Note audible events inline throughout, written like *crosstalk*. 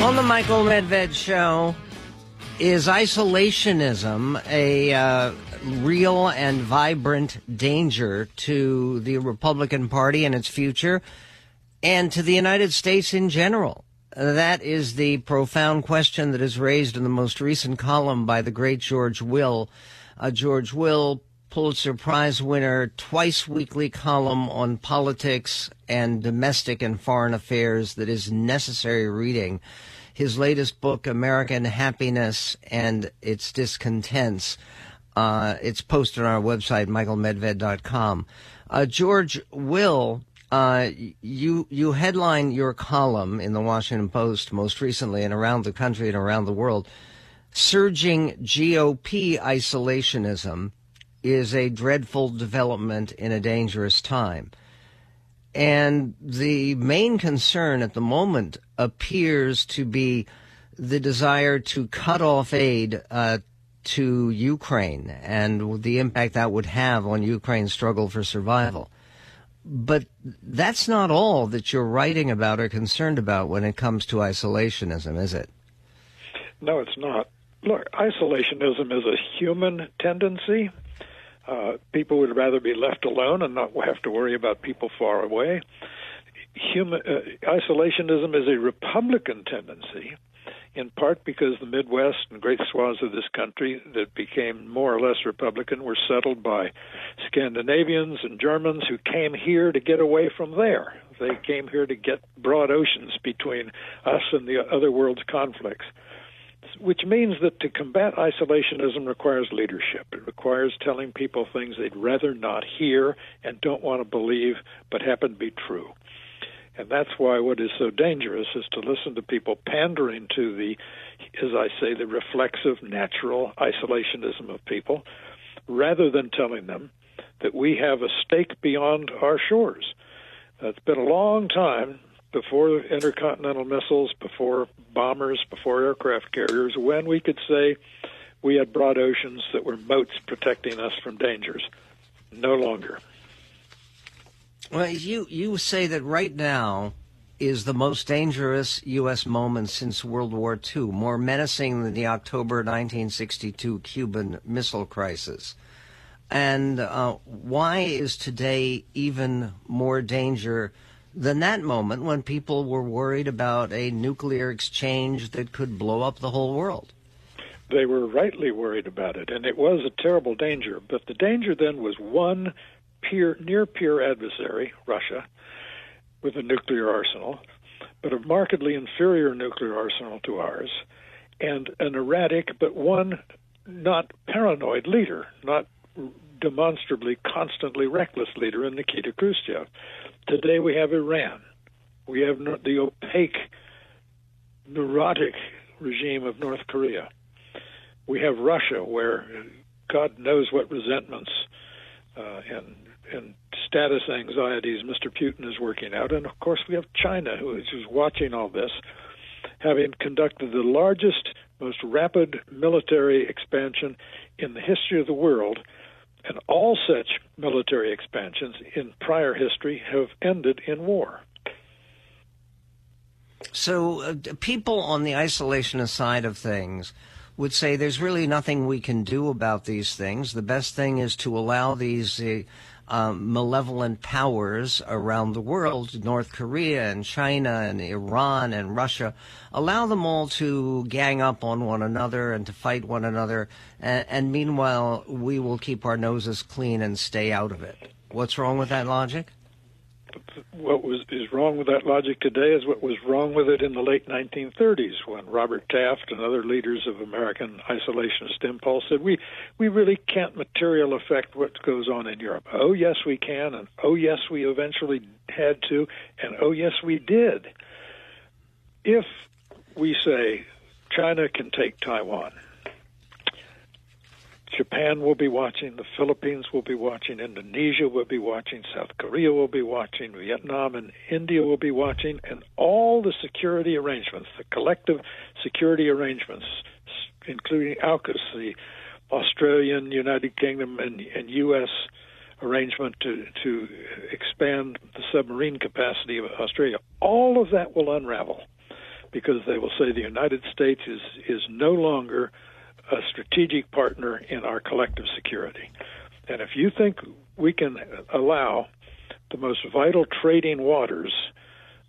On the Michael Medved Show, is isolationism a uh, real and vibrant danger to the Republican Party and its future and to the United States in general? That is the profound question that is raised in the most recent column by the great George Will. Uh, George Will, Pulitzer Prize winner, twice weekly column on politics and domestic and foreign affairs that is necessary reading. His latest book, American Happiness and Its Discontents, uh, it's posted on our website, michaelmedved.com. Uh, George Will uh, you you headline your column in the Washington Post most recently and around the country and around the world. Surging GOP isolationism is a dreadful development in a dangerous time. And the main concern at the moment appears to be the desire to cut off aid uh, to Ukraine and the impact that would have on Ukraine's struggle for survival. But that's not all that you're writing about or concerned about when it comes to isolationism, is it? No, it's not. Look, isolationism is a human tendency. Uh, people would rather be left alone and not have to worry about people far away. Human uh, isolationism is a Republican tendency in part because the Midwest and great swaths of this country that became more or less Republican were settled by Scandinavians and Germans who came here to get away from there. They came here to get broad oceans between us and the other world's conflicts. Which means that to combat isolationism requires leadership. It requires telling people things they'd rather not hear and don't want to believe, but happen to be true. And that's why what is so dangerous is to listen to people pandering to the, as I say, the reflexive, natural isolationism of people, rather than telling them that we have a stake beyond our shores. It's been a long time before intercontinental missiles, before bombers, before aircraft carriers, when we could say we had broad oceans that were moats protecting us from dangers. No longer. Well, you you say that right now is the most dangerous U.S. moment since World War II, more menacing than the October 1962 Cuban Missile Crisis. And uh, why is today even more danger than that moment when people were worried about a nuclear exchange that could blow up the whole world? They were rightly worried about it, and it was a terrible danger. But the danger then was one peer, near peer adversary, Russia, with a nuclear arsenal, but a markedly inferior nuclear arsenal to ours, and an erratic but one not paranoid leader, not demonstrably constantly reckless leader in Nikita Khrushchev. Today we have Iran. We have the opaque, neurotic regime of North Korea. We have Russia, where God knows what resentments uh, and and status anxieties Mr. Putin is working out. And of course, we have China, who is watching all this, having conducted the largest, most rapid military expansion in the history of the world. And all such military expansions in prior history have ended in war. So, uh, people on the isolationist side of things would say there's really nothing we can do about these things. The best thing is to allow these uh, um, malevolent powers around the world, North Korea and China and Iran and Russia, allow them all to gang up on one another and to fight one another. And, and meanwhile, we will keep our noses clean and stay out of it. What's wrong with that logic? What was is wrong with that logic today is what was wrong with it in the late 1930s when Robert Taft and other leaders of American isolationist impulse said we we really can't material affect what goes on in Europe. Oh yes we can and oh yes we eventually had to and oh yes we did. If we say China can take Taiwan Japan will be watching, the Philippines will be watching, Indonesia will be watching, South Korea will be watching, Vietnam and India will be watching, and all the security arrangements, the collective security arrangements, including AUKUS, the Australian, United Kingdom, and, and U.S. arrangement to, to expand the submarine capacity of Australia, all of that will unravel because they will say the United States is is no longer a strategic partner in our collective security. And if you think we can allow the most vital trading waters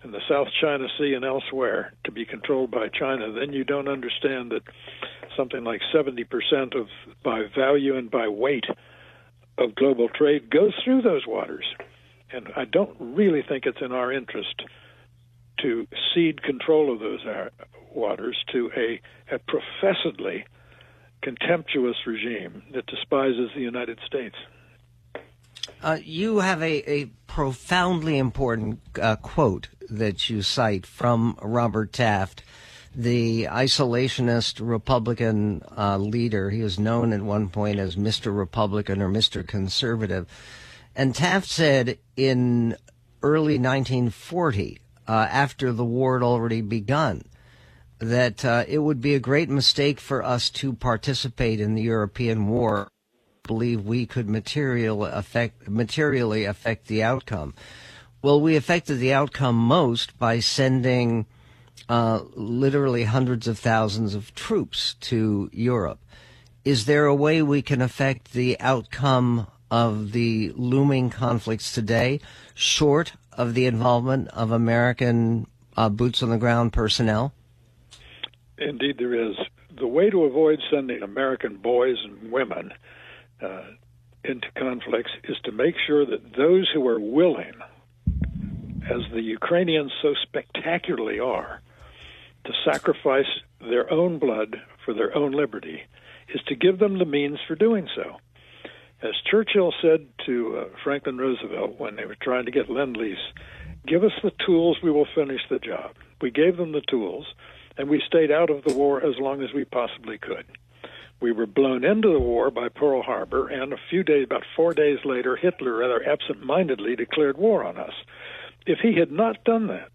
in the South China Sea and elsewhere to be controlled by China, then you don't understand that something like 70% of by value and by weight of global trade goes through those waters. And I don't really think it's in our interest to cede control of those uh, waters to a, a professedly contemptuous regime that despises the United States. Uh, you have a, a profoundly important uh, quote that you cite from Robert Taft, the isolationist Republican uh, leader. He was known at one point as Mr. Republican or Mr. Conservative. And Taft said in early 1940, uh, after the war had already begun, that uh, it would be a great mistake for us to participate in the European war. Believe we could material affect, materially affect the outcome. Well, we affected the outcome most by sending uh, literally hundreds of thousands of troops to Europe. Is there a way we can affect the outcome of the looming conflicts today, short of the involvement of American uh, boots on the ground personnel? Indeed, there is. The way to avoid sending American boys and women uh, into conflicts is to make sure that those who are willing, as the Ukrainians so spectacularly are, to sacrifice their own blood for their own liberty, is to give them the means for doing so. As Churchill said to uh, Franklin Roosevelt when they were trying to get Lend Lease, give us the tools, we will finish the job. We gave them the tools, and we stayed out of the war as long as we possibly could. We were blown into the war by Pearl Harbor, and a few days, about four days later, Hitler rather absent mindedly declared war on us. If he had not done that,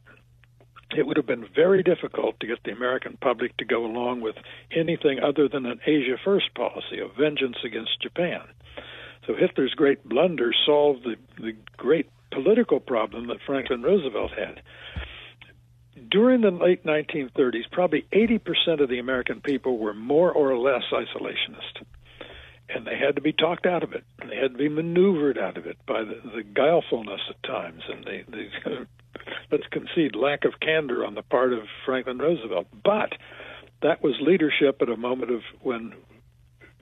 it would have been very difficult to get the American public to go along with anything other than an Asia First policy of vengeance against Japan. So Hitler's great blunder solved the, the great political problem that Franklin Roosevelt had. During the late 1930s, probably 80% of the American people were more or less isolationist. And they had to be talked out of it. They had to be maneuvered out of it by the, the guilefulness at times and the, the *laughs* let's concede lack of candor on the part of Franklin Roosevelt. But that was leadership at a moment of when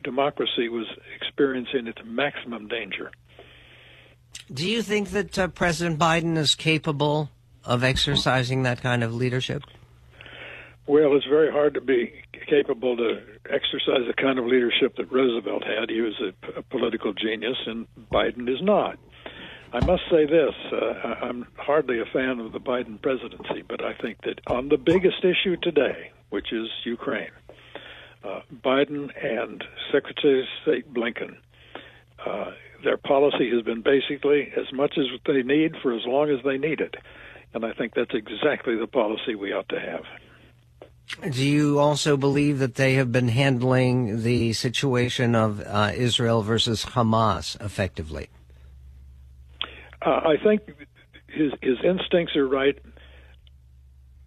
democracy was experiencing its maximum danger. Do you think that uh, President Biden is capable of exercising that kind of leadership? Well, it's very hard to be capable to exercise the kind of leadership that Roosevelt had. He was a, political genius, and Biden is not. I must say this uh, I'm hardly a fan of the Biden presidency, but I think that on the biggest issue today, which is Ukraine, uh, Biden and Secretary of State Blinken, uh, their policy has been basically as much as they need for as long as they need it. And I think that's exactly the policy we ought to have. Do you also believe that they have been handling the situation of uh, Israel versus Hamas effectively? Uh, I think his his instincts are right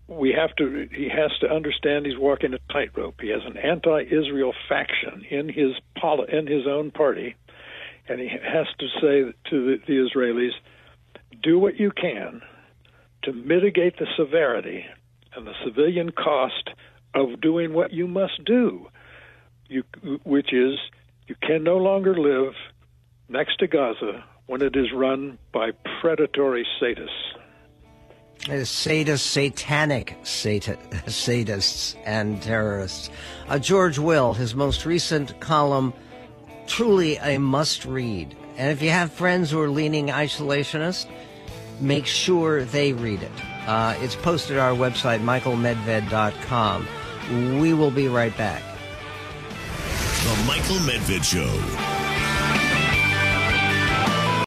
we have to he has to understand he's walking a tightrope. He has an anti-Israel faction in his poli- in his own party, and he has to say to the, the Israelis, "Do what you can to mitigate the severity and the civilian cost of doing what you must do, you, which is you can no longer live next to Gaza when it is run by predatory sadists." sadists, satanic *laughs* sadists, and terrorists. Uh, George Will, his most recent column, truly a must read. And if you have friends who are leaning isolationist, make sure they read it. Uh, it's posted at our website, michaelmedved.com. We will be right back. The Michael Medved Show.